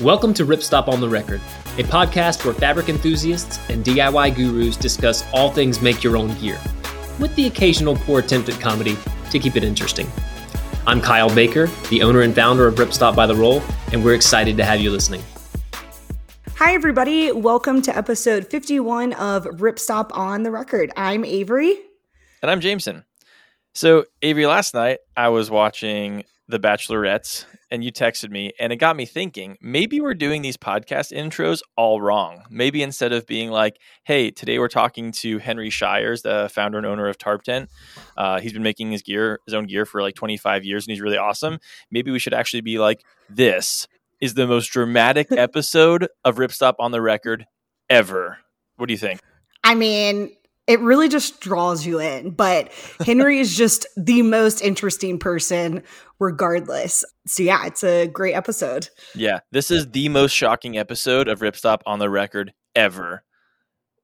Welcome to Ripstop on the Record, a podcast where fabric enthusiasts and DIY gurus discuss all things make your own gear, with the occasional poor attempt at comedy to keep it interesting. I'm Kyle Baker, the owner and founder of Ripstop by the Roll, and we're excited to have you listening. Hi, everybody. Welcome to episode 51 of Ripstop on the Record. I'm Avery. And I'm Jameson. So, Avery, last night I was watching The Bachelorettes and you texted me and it got me thinking maybe we're doing these podcast intros all wrong. Maybe instead of being like hey today we're talking to henry shires the founder and owner of tarp tent uh, he's been making his gear his own gear for like 25 years and he's really awesome. Maybe we should actually be like this is the most dramatic episode of ripstop on the record ever. What do you think? I mean, it really just draws you in. But Henry is just the most interesting person, regardless. So, yeah, it's a great episode. Yeah, this is the most shocking episode of Ripstop on the record ever.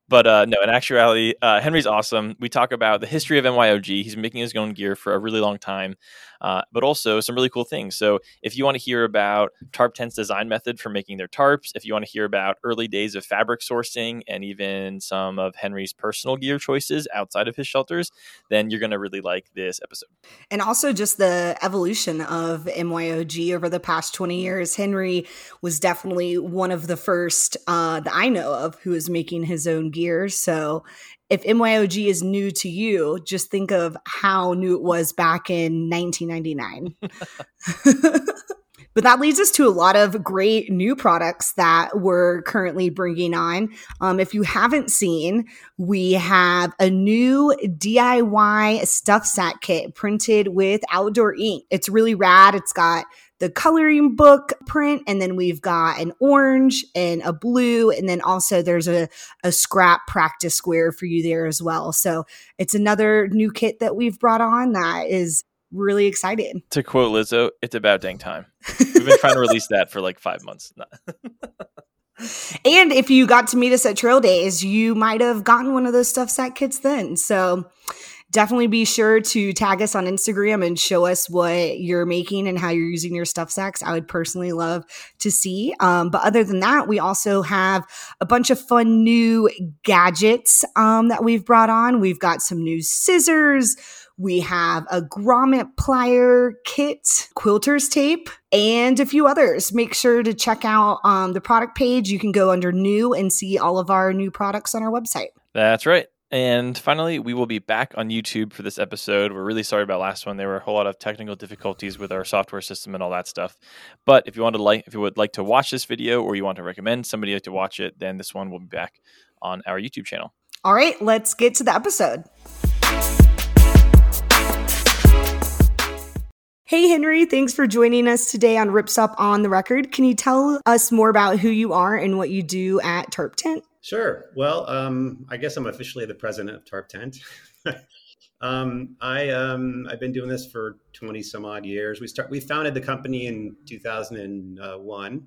But uh, no, in actuality, uh, Henry's awesome. We talk about the history of MYOG. He's been making his own gear for a really long time, uh, but also some really cool things. So, if you want to hear about Tarp Tent's design method for making their tarps, if you want to hear about early days of fabric sourcing and even some of Henry's personal gear choices outside of his shelters, then you're going to really like this episode. And also just the evolution of MYOG over the past 20 years. Henry was definitely one of the first uh, that I know of who is making his own gear. So if MYOG is new to you, just think of how new it was back in 1999. but that leads us to a lot of great new products that we're currently bringing on. Um, if you haven't seen, we have a new DIY stuff sack kit printed with outdoor ink. It's really rad. It's got the coloring book print and then we've got an orange and a blue and then also there's a, a scrap practice square for you there as well. So it's another new kit that we've brought on that is really exciting. To quote lizzo it's about dang time. We've been trying to release that for like five months. And if you got to meet us at trail days you might have gotten one of those stuff sack kits then. So definitely be sure to tag us on Instagram and show us what you're making and how you're using your stuff sacks. I would personally love to see. Um, but other than that, we also have a bunch of fun new gadgets um, that we've brought on. We've got some new scissors. We have a grommet plier kit, quilter's tape, and a few others. Make sure to check out um, the product page. You can go under new and see all of our new products on our website. That's right. And finally, we will be back on YouTube for this episode. We're really sorry about last one. There were a whole lot of technical difficulties with our software system and all that stuff. But if you want to like, if you would like to watch this video or you want to recommend somebody to watch it, then this one will be back on our YouTube channel. All right, let's get to the episode. Hey, Henry, thanks for joining us today on Ripstop on the Record. Can you tell us more about who you are and what you do at Tarp Tent? Sure. Well, um, I guess I'm officially the president of Tarp Tent. um, I um, I've been doing this for 20 some odd years. We start we founded the company in 2001.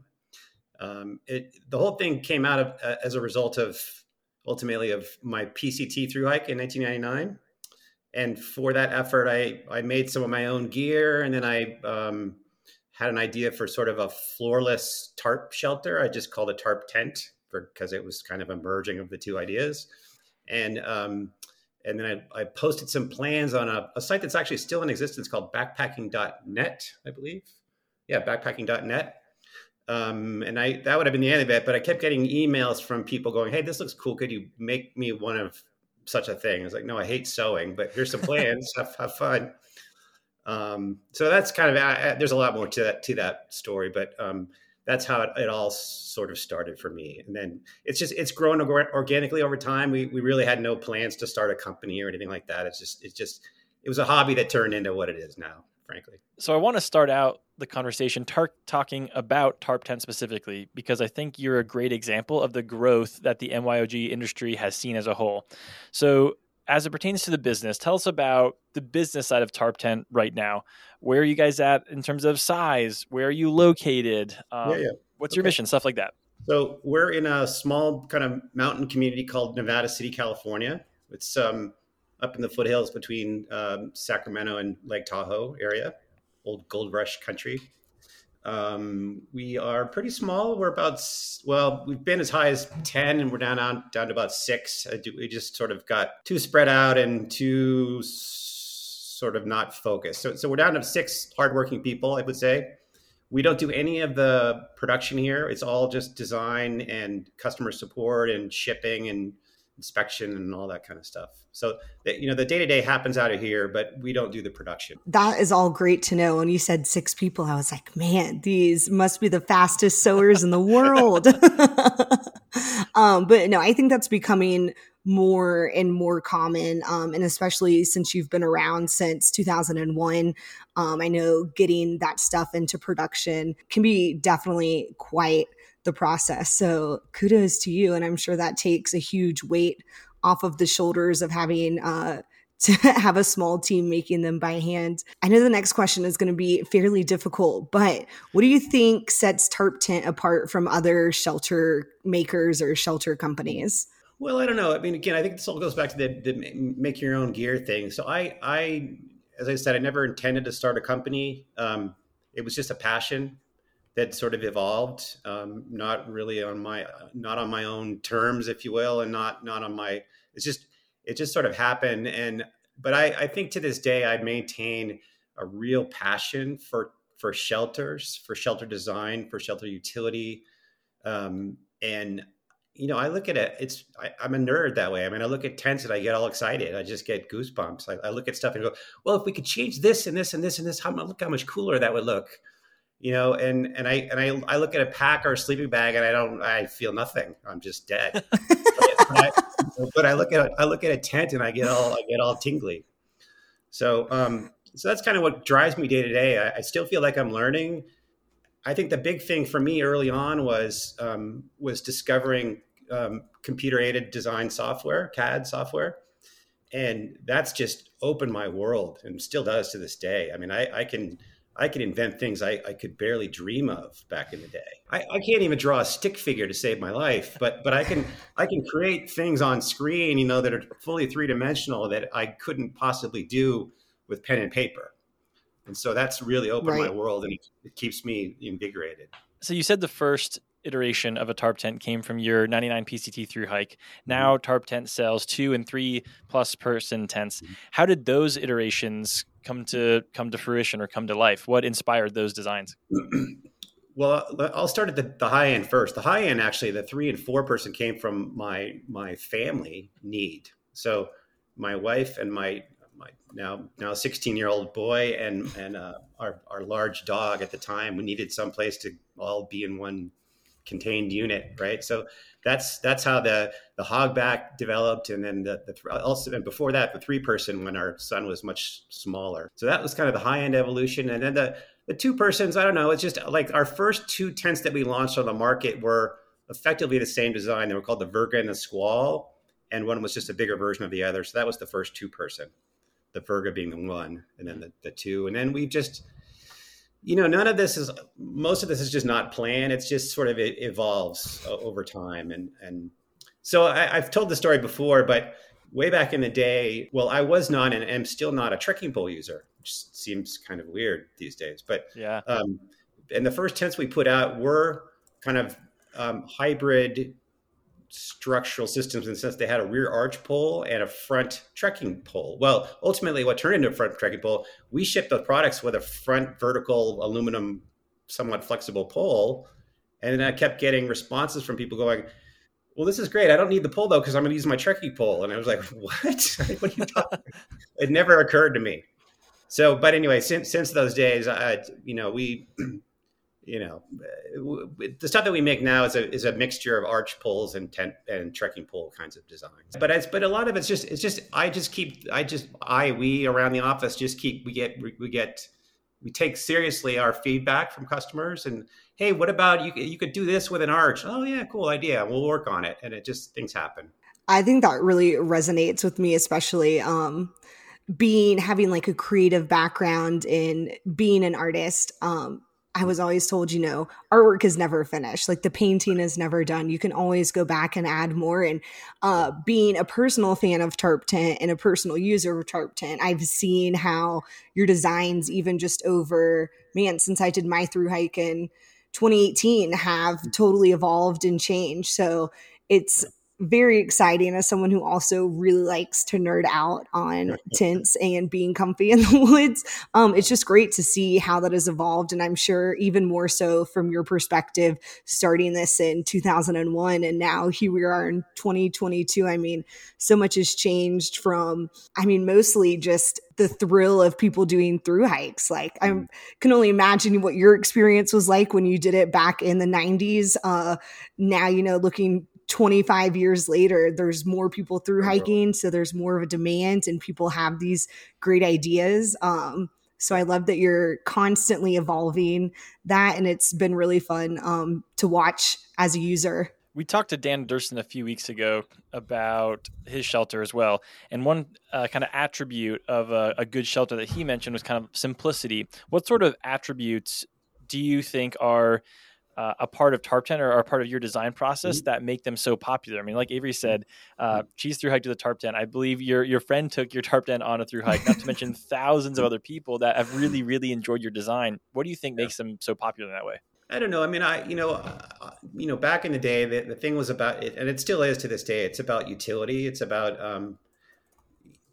Um, it the whole thing came out of uh, as a result of ultimately of my PCT through hike in 1999. And for that effort, I I made some of my own gear, and then I um, had an idea for sort of a floorless tarp shelter. I just called it tarp tent because it was kind of a merging of the two ideas. And um, and then I, I, posted some plans on a, a, site that's actually still in existence called backpacking.net, I believe. Yeah, backpacking.net. Um, and I that would have been the end of it, but I kept getting emails from people going, "Hey, this looks cool. Could you make me one of such a thing?" I was like, "No, I hate sewing, but here's some plans. have, have fun." Um, so that's kind of I, I, there's a lot more to that to that story, but um, that's how it, it, all sort of started for me. And then it's just it's grown organically over time. We we really had no plans to start a company or anything like that. It's just it's just it was a hobby that turned into what it is now, frankly. So I want to start out the conversation tar- talking about Tarp Tent specifically because I think you're a great example of the growth that the MYOG industry has seen as a whole. So as it pertains to the business, tell us about the business side of Tarp Tent right now. Where are you guys at in terms of size? Where are you located? Um, yeah, yeah. What's okay. your mission? Stuff like that. So we're in a small kind of mountain community called Nevada City, California. It's um, up in the foothills between um, Sacramento and Lake Tahoe area, old gold rush country. Um, we are pretty small. We're about well, we've been as high as ten, and we're down on, down to about six. Do, We just sort of got too spread out and too sort of not focused. So, so we're down to six hardworking people, I would say. We don't do any of the production here. It's all just design and customer support and shipping and inspection and all that kind of stuff. So you know the day to day happens out of here, but we don't do the production. That is all great to know. And you said six people, I was like, man, these must be the fastest sewers in the world. um, but no, I think that's becoming more and more common, um, and especially since you've been around since 2001. Um, I know getting that stuff into production can be definitely quite the process. So kudos to you. And I'm sure that takes a huge weight off of the shoulders of having uh, to have a small team making them by hand. I know the next question is going to be fairly difficult, but what do you think sets Tarp Tent apart from other shelter makers or shelter companies? Well, I don't know. I mean, again, I think this all goes back to the, the make your own gear thing. So I, I, as I said, I never intended to start a company. Um, it was just a passion that sort of evolved, um, not really on my not on my own terms, if you will, and not not on my. It's just it just sort of happened, and but I, I think to this day I maintain a real passion for for shelters, for shelter design, for shelter utility, um, and you know, I look at it. It's I, am a nerd that way. I mean, I look at tents and I get all excited. I just get goosebumps. I, I, look at stuff and go, "Well, if we could change this and this and this and this, how look how much cooler that would look." You know and and i and i i look at a pack or a sleeping bag and i don't i feel nothing. I'm just dead. But, I, but, I, look at i look at a tent and i get all i get all tingly. So um so that's kind of what drives me day to day. I, I still feel like i'm learning. I think the big thing for me early on was um, was discovering um, computer aided design software cad software. And that's just opened my world and still does to this day. I mean i i can I could invent things I, I, could barely dream of back in the day. I, I, can't even draw a stick figure to save my life, but but I can I can create things on screen, you know, that are fully three dimensional that I couldn't possibly do with pen and paper. And so that's really opened right. my world, and it, it keeps me invigorated. So you said the first iteration of a tarp tent came from your 99 PCT through hike. Now mm-hmm. tarp tent sells two and three plus person tents. Mm-hmm. How did those iterations come to come to fruition or come to life? What inspired those designs? well, I'll start at the, the high end first. The high end, actually, the three and four person came from my my family need. So my wife and my my now now 16 year old boy and and uh, our our large dog at the time we needed some place to all be in one contained unit, right? So that's that's how the the hogback developed, and then the, the also and before that the three person when our son was much smaller. So that was kind of the high end evolution, and then the the two persons. I don't know. It's just like our first two tents that we launched on the market were effectively the same design. They were called the Virga and the Squall, and one was just a bigger version of the other. So that was the first two person, the Virga being the one, and then the, the two, and then we just you know none of this is most of this is just not planned. It's just sort of it evolves over time. And and so I, i've told the story before but way back in the day well i was not and am still not a trekking pole user which seems kind of weird these days. But yeah. um, and the first tents we put out were kind of um, hybrid structural systems in the sense they had a rear arch pole and a front trekking pole. Well, ultimately, what turned into a front trekking pole, we shipped the products with a front vertical aluminum, somewhat flexible pole. And I kept getting responses from people going, well, this is great. I don't need the pole though, because I'm going to use my trekking pole. And I was like, what? what are you talking? it never occurred to me. So, but anyway, since, since those days, I, you know, we, you know, the stuff that we make now is a is a mixture of arch poles and tent and trekking pole kinds of designs. But it's but a lot of it's just it's just I just keep I just I we around the office just keep we get we get we take seriously our feedback from customers and hey what about you you could do this with an arch. Oh yeah cool idea. We'll work on it. And it just things happen. I think that really resonates with me especially um being having like a creative background in being an artist um I was always told, you know, artwork is never finished. Like the painting is never done. You can always go back and add more. And uh, being a personal fan of Tarp Tent and a personal user of Tarp Tent, I've seen how your designs, even just over, man, since I did my through hike in 2018, have totally evolved and changed. So it's very exciting as someone who also really likes to nerd out on tents and being comfy in the woods. Um, it's just great to see how that has evolved. And I'm sure even more so from your perspective, starting this in 2001 and now here we are in 2022. I mean, so much has changed from, I mean, mostly just the thrill of people doing through hikes. Like I mm. can only imagine what your experience was like when you did it back in the 90s. Uh, now, you know, looking 25 years later there's more people through hiking so there's more of a demand and people have these great ideas um, so i love that you're constantly evolving that and it's been really fun um, to watch as a user we talked to Dan Durston a few weeks ago about his shelter as well. And one uh, kind of attribute of a, a, good shelter that he mentioned was kind of simplicity. What sort of attributes do you think are uh, a part of Tarp Tent or are part of your design process mm-hmm. that make them so popular? I mean, like Avery said, uh, cheese through hike to the Tarp Tent. I believe your your friend took your Tarp Tent on a through hike. Not to mention thousands of other people that have really really enjoyed your design. What do you think makes them so popular in that way? I don't know. I mean, I you know, uh, you know, back in the day, the, the thing was about it, and it still is to this day. It's about utility. It's about um,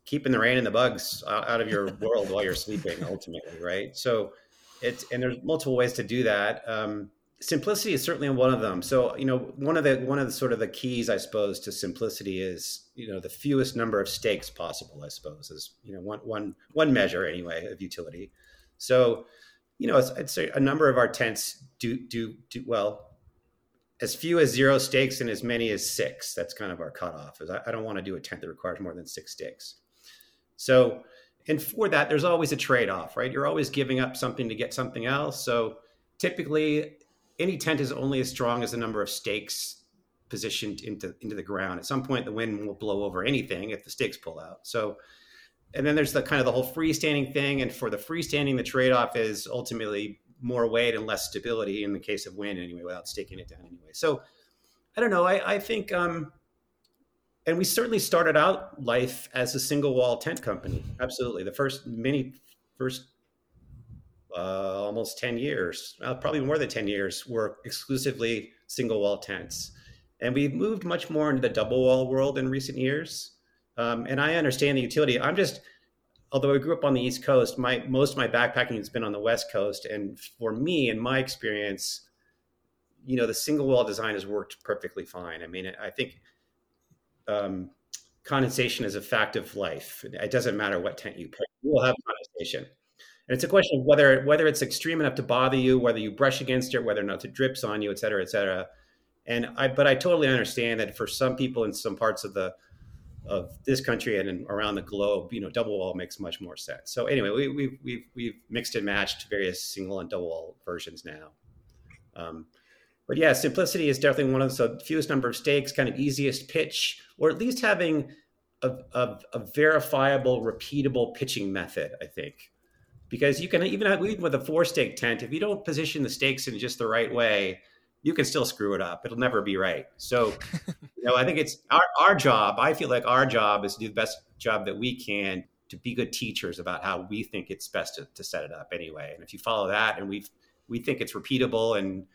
keeping the rain and the bugs out of your world while you're sleeping. Ultimately, right? So, it's and there's multiple ways to do that. Um, simplicity is certainly one of them. So, you know, one of the one of the sort of the keys, I suppose, to simplicity is you know the fewest number of stakes possible. I suppose is you know one one one measure anyway of utility. So, you know, I'd say a number of our tents do do do well. As few as zero stakes and as many as six. That's kind of our cutoff. Is I, I don't want to do a tent that requires more than six stakes. So, and for that, there's always a trade off, right? You're always giving up something to get something else. So, typically any tent is only as strong as the number of stakes positioned into into the ground. At some point, the wind will blow over anything if the stakes pull out. So, and then there's the kind of the whole freestanding thing. And for the freestanding, the trade off is ultimately more weight and less stability in the case of wind, anyway, without staking it down anyway. So, I don't know. I, I think, um, and we certainly started out life as a single wall tent company. Absolutely, the first many first uh, almost 10 years, uh, probably more than 10 years, were exclusively single wall tents. And we've moved much more into the double wall world in recent years. Um, and I understand the utility. I'm just, although I grew up on the East Coast, my most of my backpacking has been on the West Coast. And for me, in my experience, you know, the single wall design has worked perfectly fine. I mean, I think um, condensation is a fact of life. It doesn't matter what tent you put, you will have condensation. And it's a question of whether whether it's extreme enough to bother you, whether you brush against it, whether or not it drips on you, et cetera, et cetera. And I, but I totally understand that for some people in some parts of the of this country and in, around the globe, you know, double wall makes much more sense. So anyway, we, we, we've we've mixed and matched various single and double wall versions now. Um, but yeah, simplicity is definitely one of the fewest number of stakes, kind of easiest pitch, or at least having a, a, a verifiable, repeatable pitching method. I think because you can even have, with a four stake tent, if you don't position the stakes in just the right way, you can still screw it up. It'll never be right. So, you know, I think it's our, our job. I feel like our job is to do the best job that we can to be good teachers about how we think it's best to, to set it up anyway. And if you follow that and we we think it's repeatable and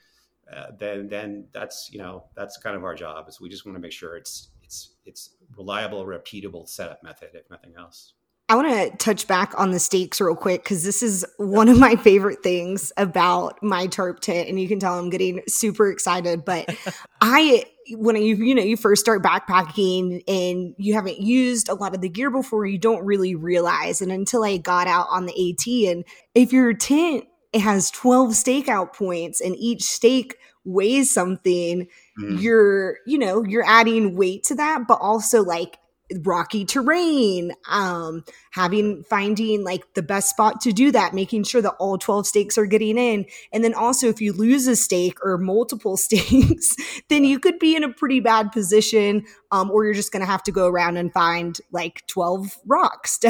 uh, then then that's you know that's kind of our job is we just want to make sure it's it's it's reliable repeatable setup method if nothing else I want to touch back on the stakes real quick because this is one of my favorite things about my tarp tent, and you can tell I'm getting super excited. But I, when you you know you first start backpacking and you haven't used a lot of the gear before, you don't really realize. And until I got out on the AT, and if your tent it has 12 stakeout points and each stake weighs something, mm. you're you know you're adding weight to that, but also like rocky terrain um having finding like the best spot to do that making sure that all 12 stakes are getting in. And then also if you lose a stake or multiple stakes then you could be in a pretty bad position um or you're just going to have to go around and find like 12 rocks to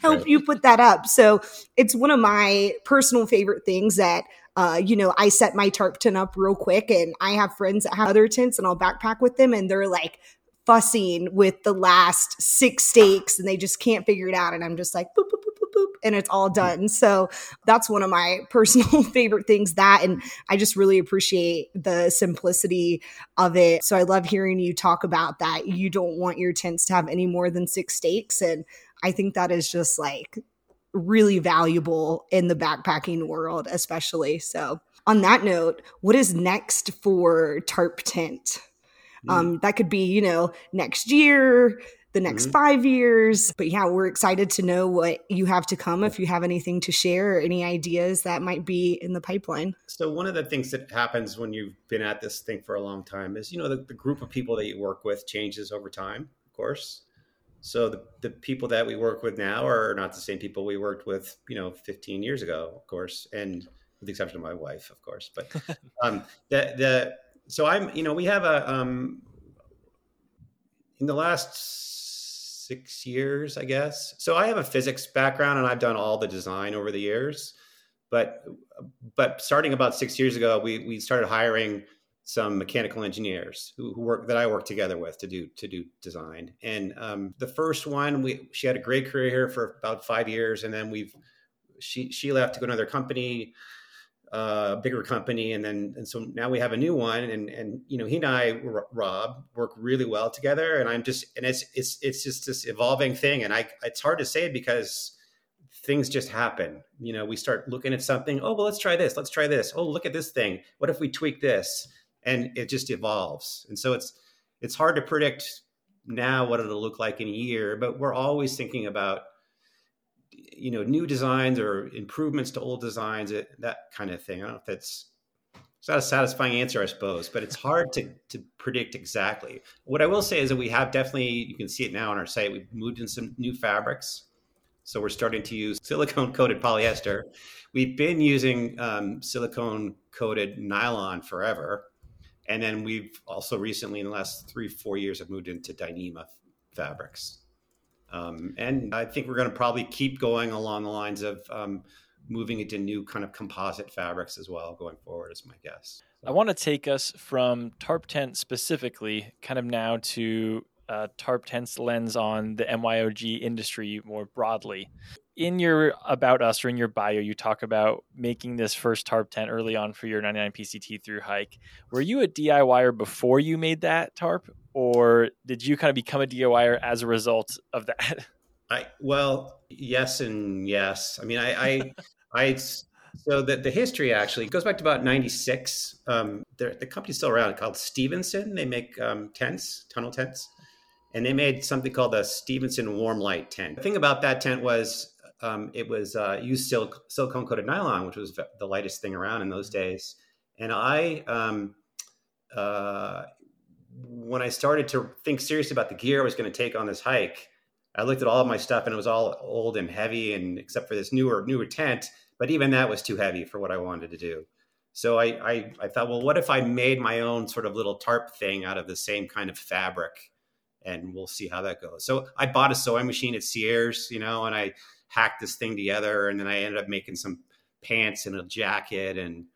help you put that up. So it's one of my personal favorite things that uh, you know, I set my tarp tent up real quick and I have friends that have other tents and I'll backpack with them and they're like fussing with the last six stakes and they just can't figure it out. And I'm just like, boop, boop, boop, boop, boop, and it's all done. So that's one of my personal favorite things that, and I just really appreciate the simplicity of it. So I love hearing you talk about that. You don't want your tents to have any more than six stakes. And I think that is just like really valuable in the backpacking world, especially. So on that note, what is next for Tarp Tent? Mm. Um, that could be, you know, next year, the next mm-hmm. five years. But yeah, we're excited to know what you have to come if you have anything to share or any ideas that might be in the pipeline. So, one of the things that happens when you've been at this thing for a long time is, you know, the, the group of people that you work with changes over time, of course. So, the, the people that we work with now are not the same people we worked with, you know, 15 years ago, of course. And with the exception of my wife, of course. But um, the, the, so I'm, you know, we have a, um, in the last six years, I guess. So I have a physics background and I've done all the design over the years. But, but starting about six years ago, we, we started hiring some mechanical engineers who, who, work that I work together with to do to do design. And um, the first one, we she had a great career here for about five years, and then we've she she left to go to another company a bigger company, and then and so now we have a new one, and and you know he and I, Rob, work really well together, and I'm just and it's it's it's just this evolving thing, and I it's hard to say because things just happen. You know, we start looking at something. Oh well, let's try this. Let's try this. Oh look at this thing. What if we tweak this? And it just evolves, and so it's it's hard to predict now what it'll look like in a year, but we're always thinking about you know new designs or improvements to old designs that kind of thing. I don't know if that's it's not a satisfying answer i suppose but it's hard to to predict exactly. What i will say is that we have definitely you can see it now on our site we've moved in some new fabrics. So we're starting to use silicone coated polyester. We've been using um, silicone coated nylon forever. And then we've also recently in the last three four years have moved into dyneema fabrics um, and I think we're going to probably keep going along the lines of um, moving into new kind of composite fabrics as well going forward, is my guess. I want to take us from tarp tent specifically, kind of now to uh, tarp tent's lens on the MYOG industry more broadly. In your about us or in your bio you talk about making this first tarp tent early on for your 99 pct through hike. Were you a diyer before you made that tarp or did you kind of become a diyer as a result of that? I well yes and yes. I mean i i, I so the, the history actually goes back to about 96 um, the company's still around called Stephenson. They make um, tents tunnel tents. And they made something called the Stephenson Warmlite tent. The thing about that tent was um, it was uh, used sil- silicone coated nylon, which was the lightest thing around in those days. And I, um, uh, when I started to think seriously about the gear I was going to take on this hike, I looked at all of my stuff and it was all old and heavy, and except for this newer newer tent, but even that was too heavy for what I wanted to do. So I, I, I thought, well, what if I made my own sort of little tarp thing out of the same kind of fabric, and we'll see how that goes. So I bought a sewing machine at Sears, you know, and I hacked this thing together. And then I ended up making some pants and a jacket and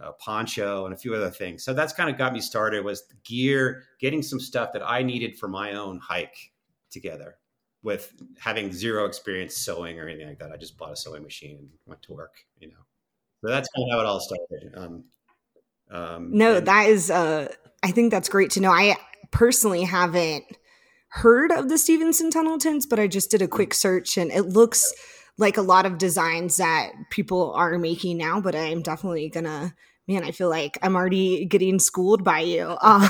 a poncho and a few other things. So that's kind of got me started was gear, getting some stuff that I needed for my own hike together with having zero experience sewing or anything like that. I just bought a sewing machine and went to work, you know. So that's kind of how it all started. Um, um, no, and- that is, uh, I think that's great to know. I personally haven't heard of the Stephenson tunnel tents, but I just did a quick search and it looks like a lot of designs that people are making now, but I'm definitely gonna man, I feel like I'm already getting schooled by you. Uh,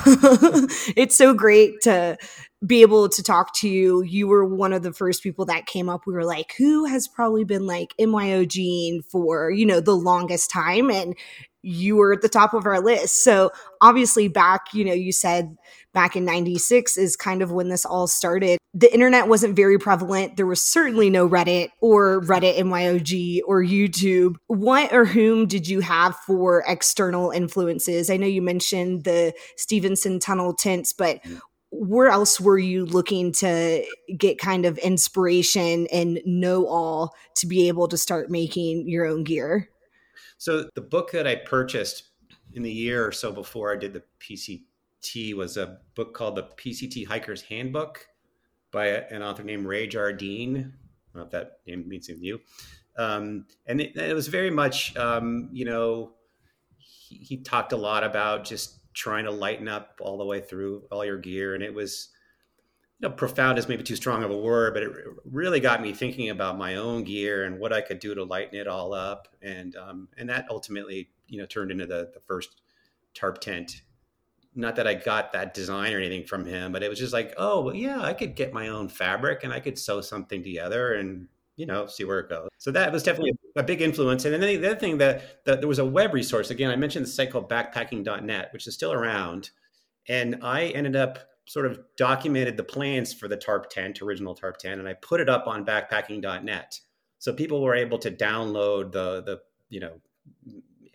it's so great to be able to talk to you. You were one of the first people that came up. We were like, who has probably been like MYOG for, you know, the longest time? And you were at the top of our list. So obviously back, you know, you said back in 96 is kind of when this all started. The internet wasn't very prevalent. There was certainly no Reddit or Reddit MYOG or YouTube. What or whom did you have for external influences? I know you mentioned the Stephenson tunnel tents, but mm. where else were you looking to get kind of inspiration and know all to be able to start making your own gear? So the book that I purchased in the year or so before I did the PCT was a book called the PCT Hiker's Handbook by an author named Ray Jardine. I don't know if that name means anything to you. Um, and it, it, was very much, um, you know, he, he, talked a lot about just trying to lighten up all the way through all your gear. And it was, you know, profound is maybe too strong of a word, but it really got me thinking about my own gear and what I could do to lighten it all up. And, um, and that ultimately, you know, turned into the, the first tarp tent not that I got that design or anything from him, but it was just like, oh, well, yeah, I could get my own fabric and I could sew something together and you know see where it goes. So that was definitely a big influence. And then the other thing that, that there was a web resource. Again, I mentioned the site called backpacking.net, which is still around, and I ended up sort of documented the plans for the tarp tent, original tarp tent, and I put it up on backpacking.net. So people were able to download the the you know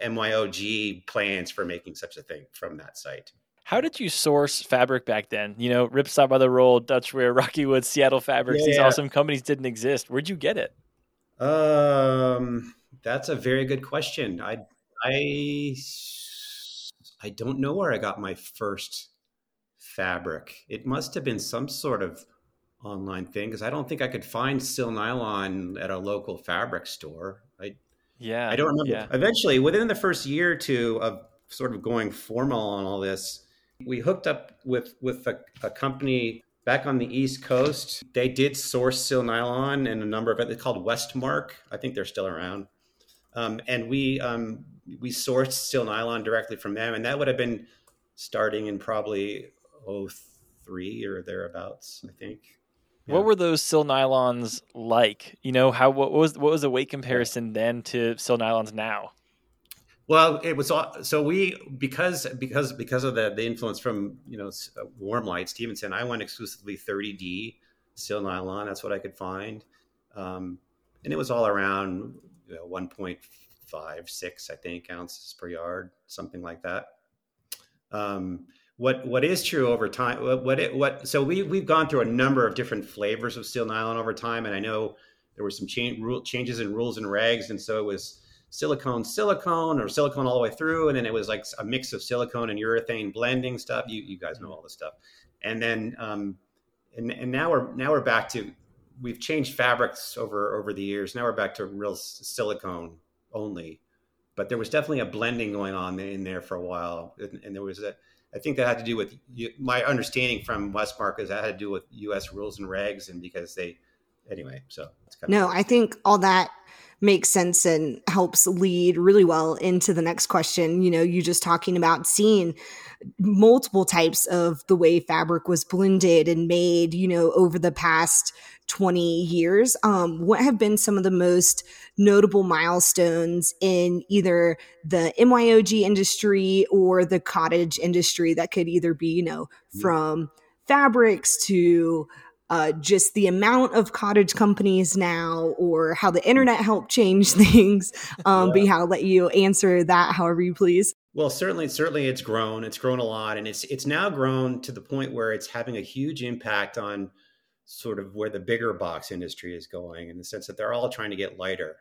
MYOG plans for making such a thing from that site. How did you source fabric back then? You know, Ripstop by the Roll, Dutchware, Rocky Wood, Seattle Fabrics, yeah, these awesome companies didn't exist. Where'd you get it? Um, that's a very good question. I, I, I don't know where I got my first fabric. It must have been some sort of online thing because I don't think I could find Sil Nylon at a local fabric store. I, yeah, I don't remember. Yeah. Eventually, within the first year or two of sort of going formal on all this, we hooked up with with a, a company back on the East Coast. They did source Sil Nylon and a number of it. They called Westmark. I think they're still around. Um, and we um, we sourced Sil Nylon directly from them, and that would have been starting in probably 03 or thereabouts, I think. Yeah. What were those Sil Nylons like? You know, how what was what was the weight comparison then to Sil Nylons now? Well, it was all so we because because because of the the influence from you know warm Warmlite Stephenson. I went exclusively 30D Sil nylon. That's what I could find, um, and it was all around you know, 1.56 I think ounces per yard, something like that. Um, what what is true over time? What it what so we we've gone through a number of different flavors of Sil nylon over time, and I know there were some change, changes in rules and regs, and so it was silicone silicone or silicone all the way through and then it was like a mix of silicone and urethane blending stuff you, you guys know all this stuff and then um, and, and now we're now we're back to we've changed fabrics over over the years now we're back to real silicone only but there was definitely a blending going on in there for a while and, and there was a I think that had to do with my understanding from Westmark is that had to do with U.S. rules and regs, and because they, anyway. So it's kind of. no, I think all that makes sense and helps lead really well into the next question. You know, you just talking about seeing multiple types of the way fabric was blended and made, you know, over the past 20 years. Um, what have been some of the most notable milestones in either the MYOG industry or the cottage industry that could either be, you know, from fabrics to uh, just the amount of cottage companies now or how the internet helped change things. Um, yeah. But yeah, I'll let you answer that however you please. Well, certainly, certainly it's grown. It's grown a lot. And it's it's now grown to the point where it's having a huge impact on sort of where the bigger box industry is going in the sense that they're all trying to get lighter.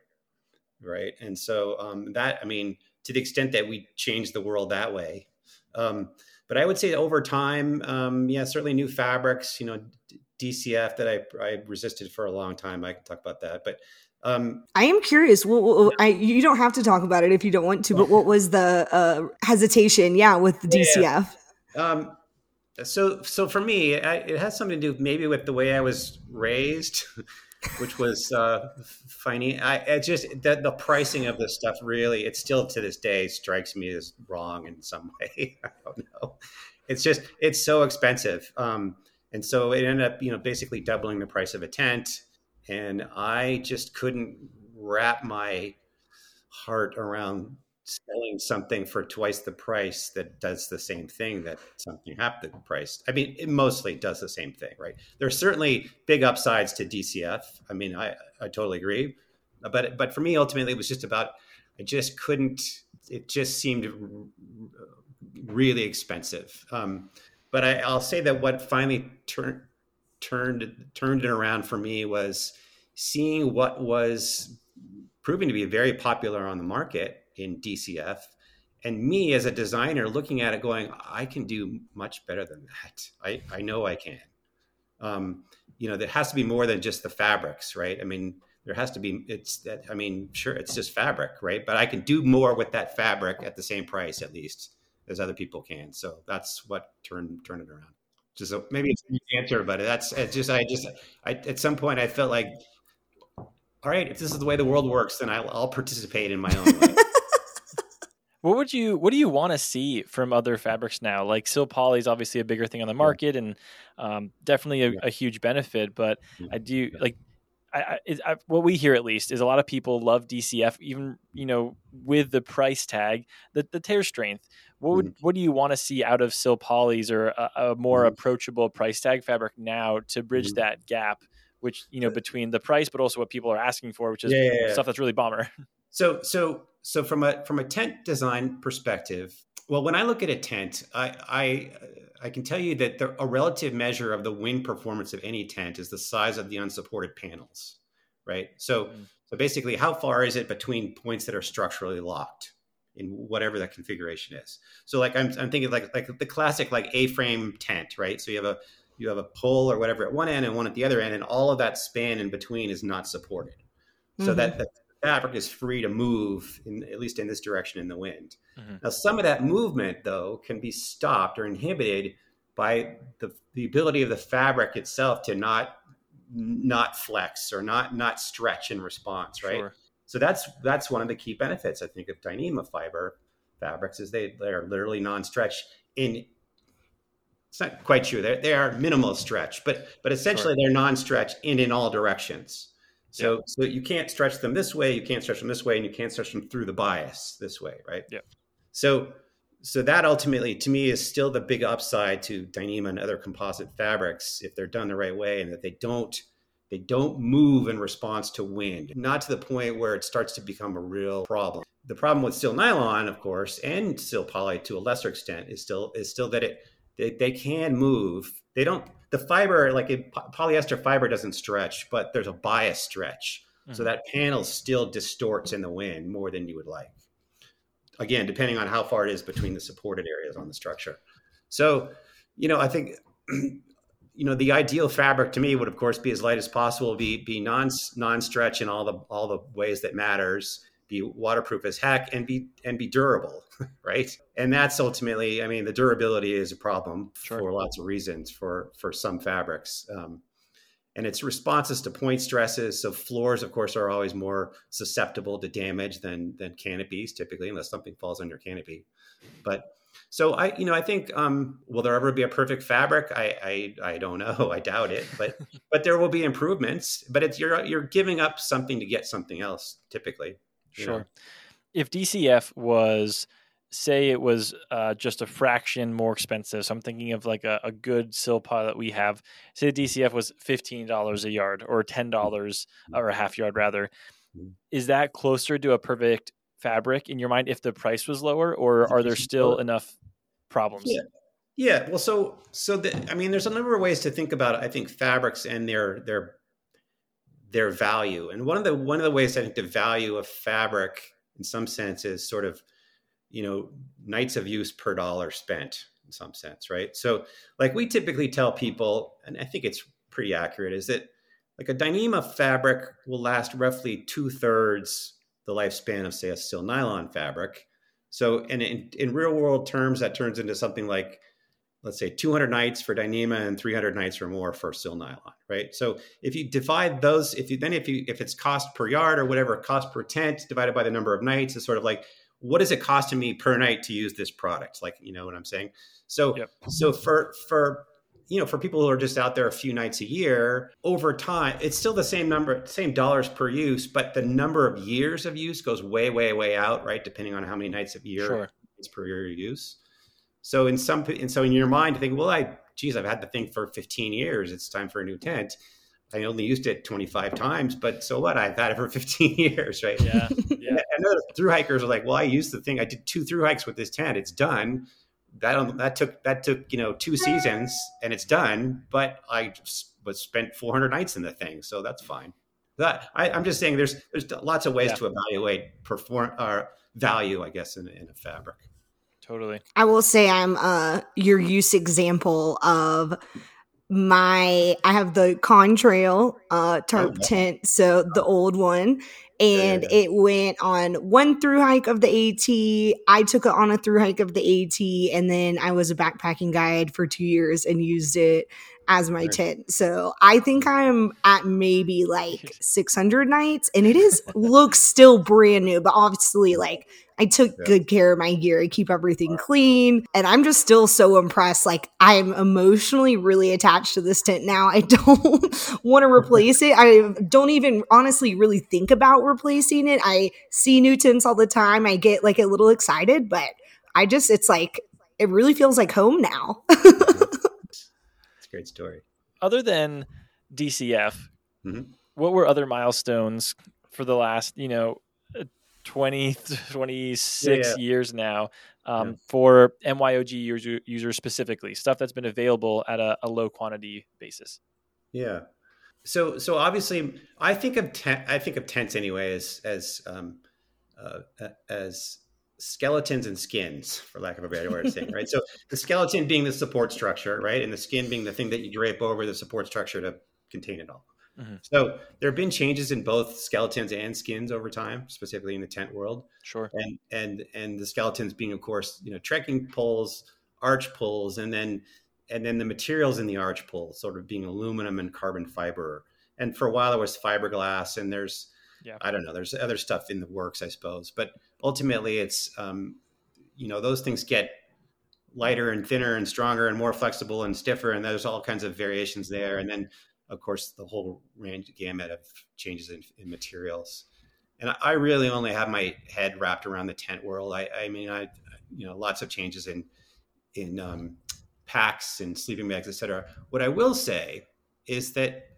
Right. And so um, that, I mean, to the extent that we change the world that way. Um, but I would say over time, um, yeah, certainly new fabrics, you know, DCF that I, I resisted for a long time. I can talk about that, but um, I am curious. Well, well, I, you don't have to talk about it if you don't want to, but what was the uh, hesitation? Yeah, with the DCF. Yeah. Um, so, so for me, I, it has something to do maybe with the way I was raised, which was uh, funny. I, I just the, the pricing of this stuff really, it still to this day strikes me as wrong in some way. I don't know. It's just it's so expensive. Um, and so it ended up, you know, basically doubling the price of a tent. And I just couldn't wrap my heart around selling something for twice the price that does the same thing that something half the price. I mean, it mostly does the same thing, right? There's certainly big upsides to DCF. I mean, I, I totally agree. But but for me, ultimately, it was just about I just couldn't. It just seemed really expensive. Um, but I, will say that what finally turned turned turned it around for me was seeing what was proving to be very popular on the market in DCF, and me as a designer looking at it going, I can do much better than that. I, I know I can. Um, you know, there has to be more than just the fabrics, right? I mean, there has to be, it's that, I mean, sure, it's just fabric, right? But I can do more with that fabric at the same price, at least, as other people can. So that's what turned, turned it around. Just a, maybe it's an answer, but that's, it's just, I just, I, at some point I felt like, all right, if this is the way the world works, then I'll, I'll participate in my own way. What would you what do you want to see from other fabrics now? Like Sil Poly is obviously a bigger thing on the market and um, definitely a, a, huge benefit. But I do like I, I, what we hear at least is a lot of people love DCF, even you know with the price tag, the the tear strength. What would mm-hmm. what do you want to see out of Sil Polys or a, a more mm-hmm. approachable price tag fabric now to bridge mm-hmm. that gap? Which you know between the price, but also what people are asking for, which is yeah, yeah, stuff that's really bomber. So so so from a from a tent design perspective, well, when I look at a tent, I I, I can tell you that the, a relative measure of the wind performance of any tent is the size of the unsupported panels, right? So mm. so basically, how far is it between points that are structurally locked? In whatever that configuration is. So like I'm, I'm thinking like like the classic like A-frame tent, right? So you have a you have a pole or whatever at one end and one at the other end, and all of that span in between is not supported. So mm-hmm. that, that fabric is free to move in at least in this direction in the wind. Mm-hmm. Now, some of that movement though can be stopped or inhibited by the, the ability of the fabric itself to not not flex or not not stretch in response, right? Sure. So that's that's one of the key benefits I think of Dyneema fiber fabrics is they they are literally non-stretch in it's not quite true. They they are minimal stretch, but but essentially sure. they're non-stretch in in all directions. So, yeah. so you can't stretch them this way, you can't stretch them this way, and you can't stretch them through the bias this way, right? Yeah. So, so that ultimately, to me, is still the big upside to Dyneema and other composite fabrics if they're done the right way, and that they don't they don't move in response to wind, not to the point where it starts to become a real problem. The problem with Sil Nylon, of course, and Sil Poly to a lesser extent, is still is still that it they, they can move. They don't the fiber, like a polyester fiber, doesn't stretch, but there's a bias stretch. Mm-hmm. So that panel still distorts in the wind more than you would like. Again, depending on how far it is between the supported areas on the structure. So, you know, I think, you know, the ideal fabric to me would, of course, be as light as possible, be be non non stretch in all the all the ways that matters, be waterproof as heck, and be and be durable. right? And that's ultimately, I mean, the durability is a problem sure. for lots of reasons for for some fabrics. Um, and it's responses to point stresses. So floors, of course, are always more susceptible to damage than than canopies, typically, unless something falls on your canopy. But so I, you know, I think um, will there ever be a perfect fabric? I, I, I don't know. I doubt it. But but there will be improvements. But it's you're you're giving up something to get something else, typically. Sure. Know? If DCF was say it was uh, just a fraction more expensive. So I'm thinking of like a, a good Sil Poly that we have. Say the DCF was fifteen dollars a yard or ten dollars or a half yard rather. Mm-hmm. Is that closer to a perfect fabric in your mind if the price was lower, or are there still enough problems? Yeah. Yeah, well, so so the, I mean, there's a number of ways to think about I think fabrics and their their their value, and one of the one of the ways I think the value of fabric, in some sense, is sort of you know nights of use per dollar spent in some sense right so like we typically tell people and i think it's pretty accurate is that like a dyneema fabric will last roughly two-thirds the lifespan of say a sil nylon fabric so and in, in real world terms that turns into something like let's say 200 nights for Dyneema and 300 nights or more for sil nylon, right? So if you divide those, if you then if you if it's cost per yard or whatever cost per tent divided by the number of nights, is sort of like what is it costing me per night to use this product? Like, you know what I'm saying? So, yep. so for, for, you know, for people who are just out there a few nights a year, over time, it's still the same number, same dollars per use, but the number of years of use goes way, way, way out, right? Depending on how many nights of year sure. per year you use. So in some, and so in your mind, you think, well, I, geez, I've had the thing for 15 years. It's time for a new tent. I only used it 25 times, but so what? I've had it for 15 years, right? Yeah. yeah. And other through hikers are like, well, I used the thing. I did two through hikes with this tent. It's done. That that took that took you know two seasons, and it's done. But I was spent 400 nights in the thing, so that's fine. That I, am just saying there's there's lots of ways Yeah. to evaluate perform or value, I guess, in, in a fabric. Totally. I will say I'm uh your use example of my I have the contrail uh tarp Oh, yeah. tent, so the old one. And yeah. it went on one through hike of the AT. I took it on a through hike of the AT, and then I was a backpacking guide for two years and used it as my Right. tent. So I think I'm at maybe like 600 nights, and it is looks still brand new, but obviously like I took Yeah. good care of my gear. I keep everything clean. And I'm just still so impressed. Like, I'm emotionally really attached to this tent now. I don't want to replace it. I don't even honestly really think about replacing it. I see new tents all the time. I get like a little excited, but I just, it's like, it really feels like home now. Great story. Other than DCF, Mhm. what were other milestones for the last, you know, uh, 20, 26 Yeah, yeah. years now um, Yeah. for MYOG user, users specifically? Stuff that's been available at a, a low quantity basis. Yeah. So so obviously, I think of tent, I think of tents anyway as as um, uh, as skeletons and skins, for lack of a better way of saying, right? So the skeleton being the support structure, right, and the skin being the thing that you drape over the support structure to contain it all. Mhm. So there have been changes in both skeletons and skins over time, specifically in the tent world Sure. and and and the skeletons being of course you know trekking poles arch poles and then and then the materials in the arch poles sort of being aluminum and carbon fiber and for a while it was fiberglass and there's Yeah. i don't know there's other stuff in the works i suppose but ultimately it's um, you know those things get lighter and thinner and stronger and more flexible and stiffer and there's all kinds of variations there and then of course the whole range gamut of changes in, in materials and I- really only have my head wrapped around the tent world. I, I mean, I, you know, lots of changes in in um, packs and sleeping bags, et cetera. What I will say is that,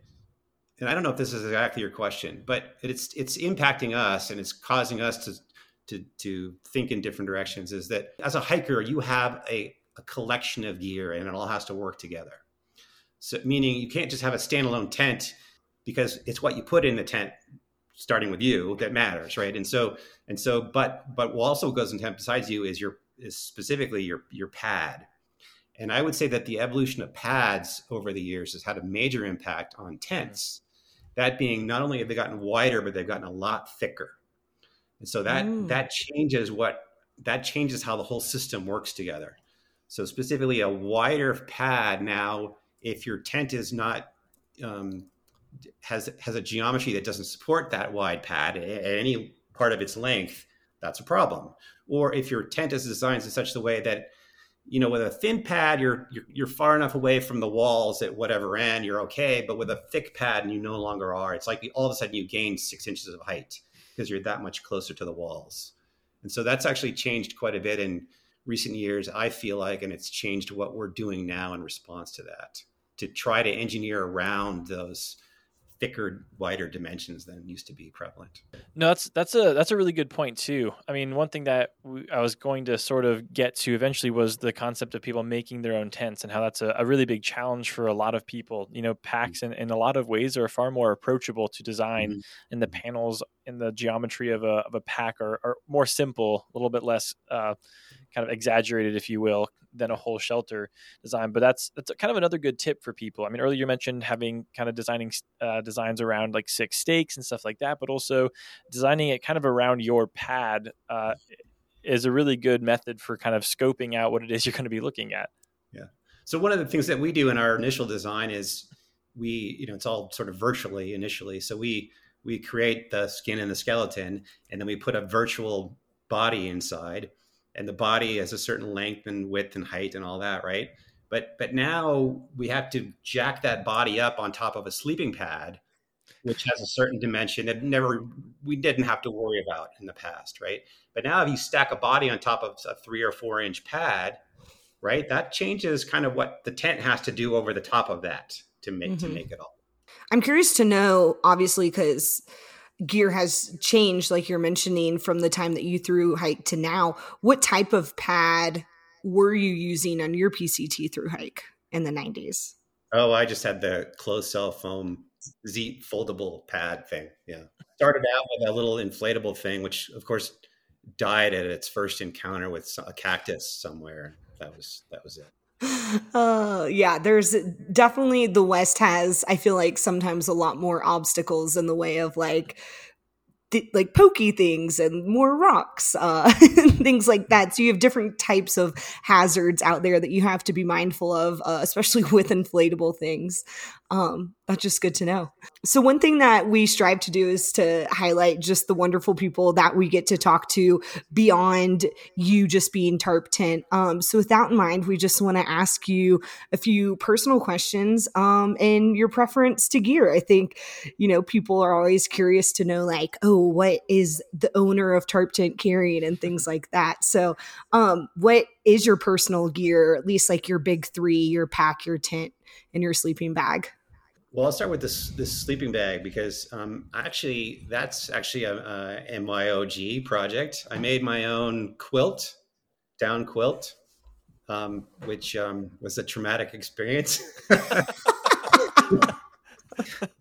and I don't know if this is exactly your question, but it's it's impacting us and it's causing us to to to think in different directions. Is that as a hiker, you have a, a collection of gear and it all has to work together. So meaning you can't just have a standalone tent because it's what you put in the tent starting with you that matters right and so and so but but what also goes in tent besides you is your is specifically your your pad and i would say that the evolution of pads over the years has had a major impact on tents that being not only have they gotten wider but they've gotten a lot thicker and so that Mm. that changes what that changes how the whole system works together so specifically a wider pad now if your tent is not um, has has a geometry that doesn't support that wide pad at any part of its length, that's a problem. Or if your tent is designed in such a way that, you know, with a thin pad, you're, you're you're far enough away from the walls at whatever end, you're okay. But with a thick pad, and you no longer are. It's like all of a sudden you gain six inches of height because you're that much closer to the walls. And so that's actually changed quite a bit in recent years. I feel like, and it's changed what we're doing now in response to that to try to engineer around those thicker, wider dimensions than used to be prevalent. No, that's that's a that's a really good point too. I mean, one thing that we, I was going to sort of get to eventually was the concept of people making their own tents and how that's a, a really big challenge for a lot of people. You know, packs in, in a lot of ways are far more approachable to design, Mhm. and the panels and the geometry of a of a pack are, are more simple, a little bit less uh, kind of exaggerated, if you will, than a whole shelter design. But that's that's kind of another good tip for people. I mean, earlier you mentioned having kind of designing uh, designs around like six stakes and stuff like that, but also designing it kind of around your pad uh, is a really good method for kind of scoping out what it is you're going to be looking at. Yeah. So one of the things that we do in our initial design is we, you know, it's all sort of virtually initially. So we we create the skin and the skeleton, and then we put a virtual body inside, and the body has a certain length and width and height and all that, right? But but now we have to jack that body up on top of a sleeping pad, which has a certain dimension that never we didn't have to worry about in the past, right? But now if you stack a body on top of a three or four inch pad, right? That changes kind of what the tent has to do over the top of that to make to Mhm. make it all. I'm curious to know, obviously, because gear has changed, like you're mentioning, from the time that you through hike to now. What type of pad were you using on your PCT through hike in the 90s? Oh, I just had the closed cell foam Z foldable pad thing. Yeah. Started out with a little inflatable thing, which of course died at its first encounter with a cactus somewhere. That was that was it. Uh, yeah, there's definitely the West has, I feel like sometimes a lot more obstacles in the way of like th- like pokey things and more rocks, uh, things like that. So you have different types of hazards out there that you have to be mindful of, uh, especially with inflatable things. Um, that's just good to know. So, one thing that we strive to do is to highlight just the wonderful people that we get to talk to beyond you just being Tarptent. Um, so, with that in mind, we just want to ask you a few personal questions um, and your preference to gear. I think, you know, people are always curious to know, like, oh, what is the owner of Tarptent carrying and things like that. So, um, what is your personal gear, at least like your big three, your pack, your tent, and your sleeping bag? Well, I'll start with this this sleeping bag because um, actually that's actually a, a MYOG project. I made my own quilt, down quilt, um, which um, was a traumatic experience. but,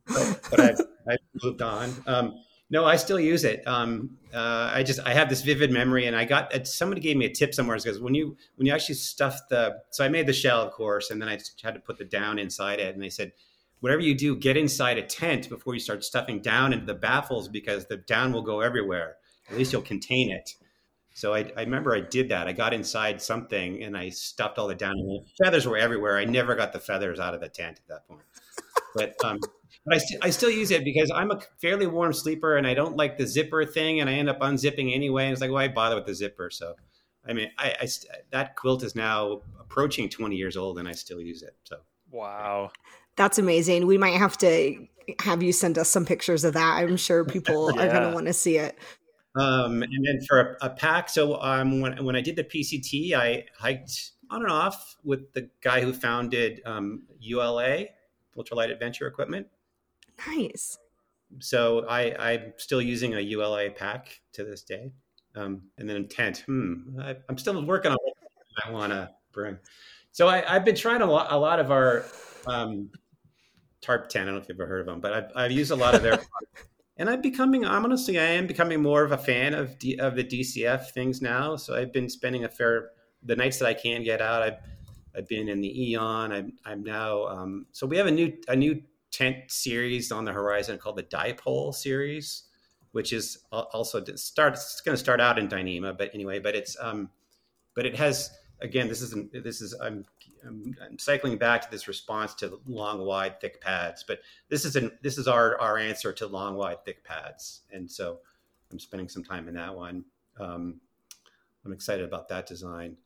but I, moved on. Um, no, I still use it. Um, uh, I just I have this vivid memory, and I got somebody gave me a tip somewhere because when you when you actually stuff the so I made the shell, of course, and then I had to put the down inside it, and they said whatever you do, get inside a tent before you start stuffing down into the baffles because the down will go everywhere. At least you'll contain it. So I, I remember I did that. I got inside something and I stuffed all the down. Feathers were everywhere. I never got the feathers out of the tent at that point. But um, but I, st- I still use it because I'm a fairly warm sleeper and I don't like the zipper thing, and I end up unzipping anyway. And it's like, why bother with the zipper? So, I mean, I, I that quilt is now approaching 20 years old, and I still use it. So, wow, that's amazing. We might have to have you send us some pictures of that. I'm sure people yeah. are going to want to see it. Um, and then for a, a pack, so um, when when I did the PCT, I hiked on and off with the guy who founded um, ULA, Ultralight Adventure Equipment. Nice. So I I'm still using a ULA pack to this day. Um, and then tent. Hmm, I, am still working on what I want to bring. So I, have been trying a lot, a lot of our um, Tarptent. I don't know if you've ever heard of them, but I've, I've used a lot of their. and I'm becoming, I'm honestly, I am becoming more of a fan of D, of the DCF things now. So I've been spending a fair the nights that I can get out. I've I've been in the Aeon. I'm I'm now. Um, so we have a new a new tent series on the horizon called the Dipole series, which is also start. It's going to start out in Dyneema, but anyway, but it's um, but it has again. This is this is I'm I'm, I'm, cycling back to this response to long, wide, thick pads. But this is an this is our our answer to long, wide, thick pads, and so I'm spending some time in that one. Um, I'm excited about that design.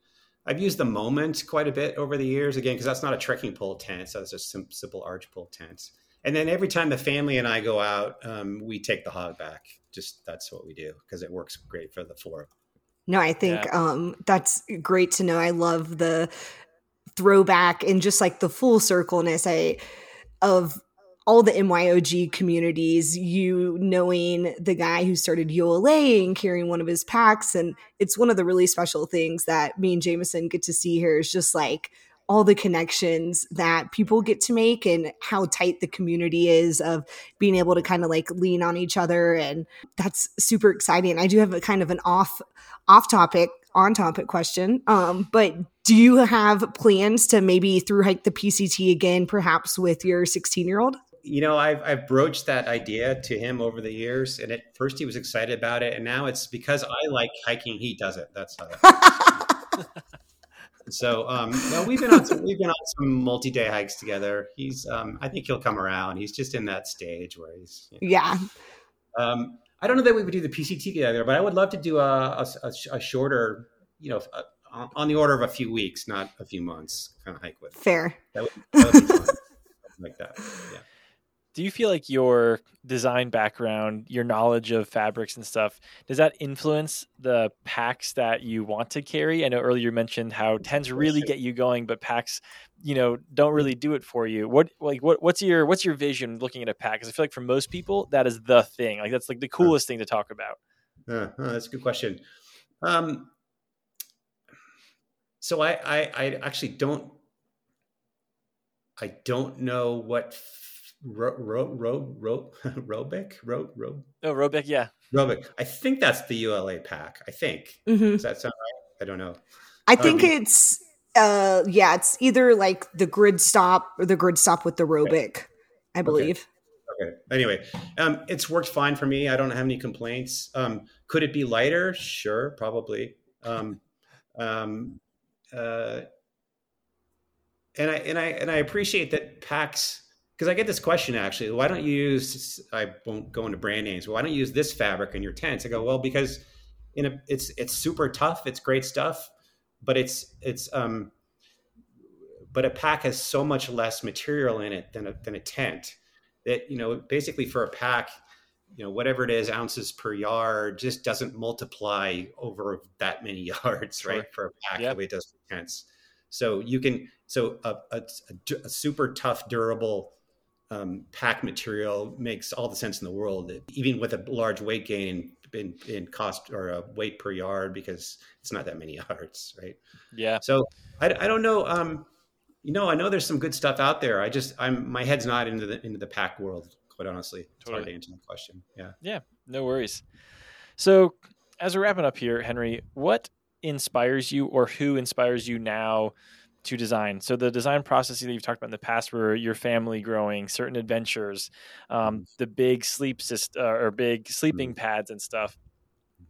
I've used the Moment quite a bit over the years, again because that's not a trekking pole tent, so it's a sim- simple arch pole tent. And then every time the family and I go out, um, we take the Hogback. Just that's what we do because it works great for the four. No, I think yeah. um, that's great to know. I love the throwback and just like the full circleness I, of all the MYOG communities, you knowing the guy who started ULA and carrying one of his packs. And it's one of the really special things that me and Jameson get to see here is just like all the connections that people get to make and how tight the community is of being able to kind of like lean on each other. And that's super exciting. I do have a kind of an off off topic on topic question. Um, but do you have plans to maybe through hike the PCT again, perhaps with your 16 year old? You know, I've, I've broached that idea to him over the years, and at first he was excited about it, and now it's because I like hiking, he does it. That's how. so um, no, we've been on some, we've been on some multi day hikes together. He's um, I think he'll come around. He's just in that stage where he's you know, yeah. Um, I don't know that we would do the PCT together, but I would love to do a, a, a shorter, you know, a, on the order of a few weeks, not a few months, kind of hike with. Fair. That would, that would like that. Yeah do you feel like your design background, your knowledge of fabrics and stuff, does that influence the packs that you want to carry? I know earlier you mentioned how tens really get you going, but packs, you know, don't really do it for you. What like what what's your what's your vision looking at a pack? Because I feel like for most people that is the thing. Like that's like the coolest thing to talk about. That's a good question. Um, so I, I I actually don't I don't know what Ro, ro, ro, ro, Robic, ro, ro, Oh, Robic, yeah. Robic. I think that's the ULA pack. I think. Mhm. Does that sound right? I don't know. I think Um, it's uh yeah, it's either like the Gridstop or the Gridstop with the Robic, I believe. Okay. Anyway, um, it's worked fine for me. I don't have any complaints. Um, could it be lighter? Sure, probably. Um, um, uh, and I and I and I appreciate that packs because I get this question actually. Why don't you use? I won't go into brand names. Why don't you use this fabric in your tents? I go well because in a it's it's super tough. It's great stuff, but it's it's um, but a pack has so much less material in it than a than a tent that you know basically for a pack you know whatever it is ounces per yard just doesn't multiply over that many yards Sure. right for a pack Yep. the way it does for tents so you can so a, a, a a super tough durable um, pack material makes all the sense in the world even with a large weight gain in, in cost or a weight per yard because it's not that many yards right Yeah. so I, I don't know. Um, you know, I know there's some good stuff out there. I just I'm my head's not into the into the pack world. Quite honestly, it's hard Totally. to answer that question. Yeah. Yeah. No worries. So, as we're wrapping up here, Henry, what inspires you or who inspires you now to design? So, the design process that you've talked about in the past were your family growing, certain adventures, um, mm-hmm. the big sleep system uh, or big sleeping mm-hmm. pads and stuff.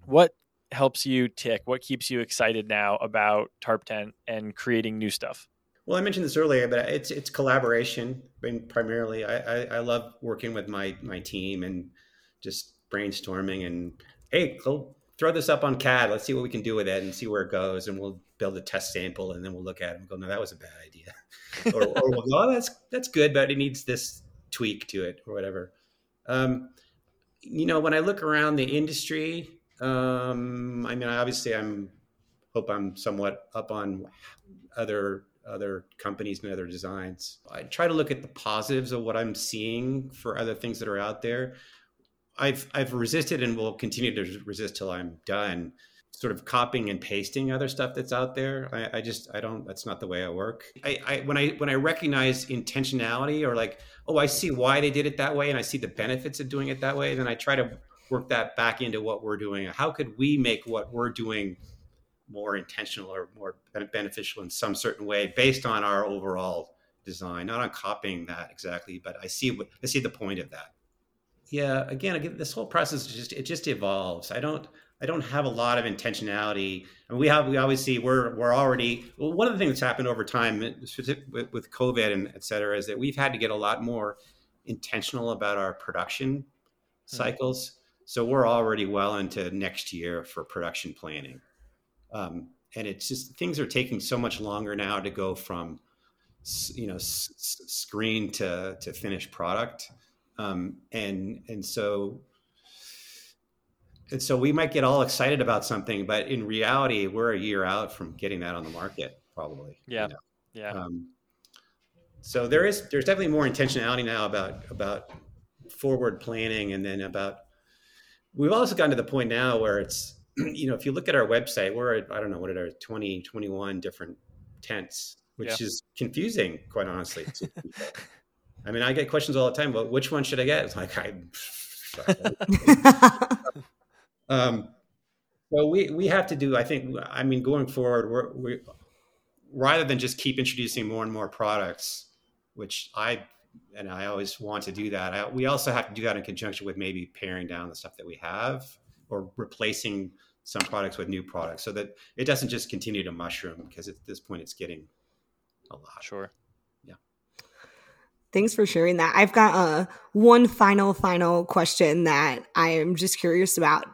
What helps you tick? What keeps you excited now about Tarptent and creating new stuff? Well, I mentioned this earlier, but it's it's collaboration. I mean, primarily, I, I I love working with my my team and just brainstorming and hey, go throw this up on CAD. Let's see what we can do with it and see where it goes, and we'll build a test sample and then we'll look at it and go, no, that was a bad idea, or, or we'll go, oh, that's that's good, but it needs this tweak to it or whatever. Um, you know, when I look around the industry, um, I mean, obviously, I'm hope I'm somewhat up on other other companies and other designs. I try to look at the positives of what I'm seeing for other things that are out there. I've I've resisted and will continue to resist till I'm done. Sort of copying and pasting other stuff that's out there. I, I just I don't. That's not the way I work. I, I when I when I recognize intentionality or like oh I see why they did it that way and I see the benefits of doing it that way, then I try to work that back into what we're doing. How could we make what we're doing more intentional or more beneficial in some certain way based on our overall design, not on copying that exactly, but I see what I see the point of that. Yeah, again, again, this whole process just it just evolves. I don't I don't have a lot of intentionality. I mean, we have we always see we're we're already well, one of the things that's happened over time with, with COVID and et cetera is that we've had to get a lot more intentional about our production cycles. So we're already well into next year for production planning. Um, and it's just things are taking so much longer now to go from you know s- s- screen to to finished product um, and and so and so we might get all excited about something but in reality we're a year out from getting that on the market probably you Yeah. know? Yeah. um, so there is there's definitely more intentionality now about about forward planning and then about we've also gotten to the point now where it's you know if you look at our website we're at i don't know what are 20 21 different tents which is confusing quite honestly i mean i get questions all the time but which one should i get it's like i um so we we have to do i think i mean going forward we're we rather than just keep introducing more and more products which i and i always want to do that I, we also have to do that in conjunction with maybe paring down the stuff that we have or replacing some products with new products so that it doesn't just continue to mushroom because at this point it's getting a lot Sure. Thanks for sharing that. I've got uh, one final, final question that I am just curious about.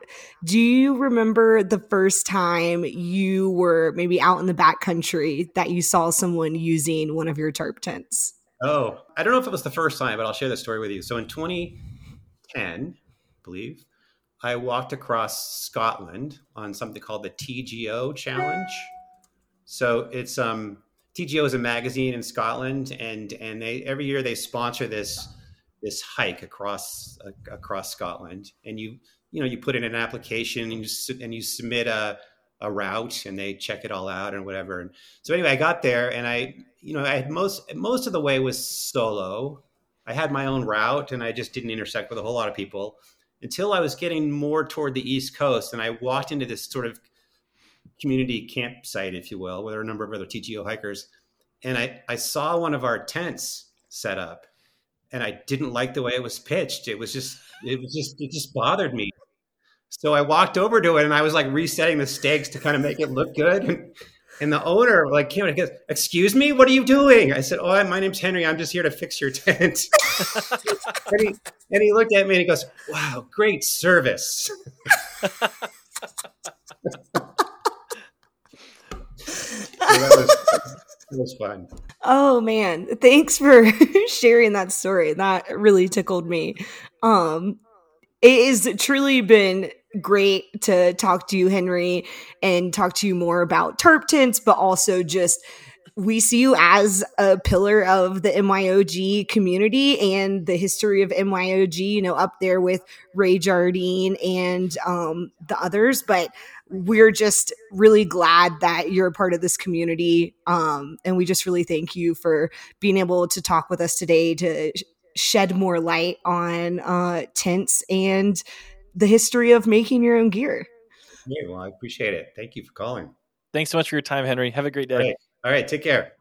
Do you remember the first time you were maybe out in the backcountry that you saw someone using one of your tarp tents? Oh, I don't know if it was the first time, but I'll share the story with you. So in 2010, I believe, I walked across Scotland on something called the TGO Challenge. So it's um TGO is a magazine in Scotland, and and they every year they sponsor this this hike across uh, across Scotland, and you you know you put in an application and you su- and you submit a a route, and they check it all out and whatever. And so anyway, I got there, and I you know I had most most of the way was solo, I had my own route and I just didn't intersect with a whole lot of people until I was getting more toward the East Coast. And I walked into this sort of community campsite, if you will, with a number of other TGO hikers. And I, I saw one of our tents set up and I didn't like the way it was pitched. It was just, it was just, it just bothered me. So I walked over to it and I was like resetting the stakes to kind of make it look good. And, and the owner like came and goes, "Excuse me, what are you doing?" I said, "Oh, my name's Henry. I'm just here to fix your tent." and, he, and he looked at me and he goes, "Wow, great service." that, was, was fun. Oh man, thanks for sharing that story. That really tickled me. Um it has truly been great to talk to you, Henry, and talk to you more about Tarptents, but also just we see you as a pillar of the MYOG community and the history of MYOG, you know, up there with Ray Jardine and um, the others. But we're just really glad that you're a part of this community. Um, and we just really thank you for being able to talk with us today to shed more light on uh, tents and the history of making your own gear. Yeah, well, I appreciate it. Thank you for calling. Thanks so much for your time, Henry. Have a great day. All right, All right take care.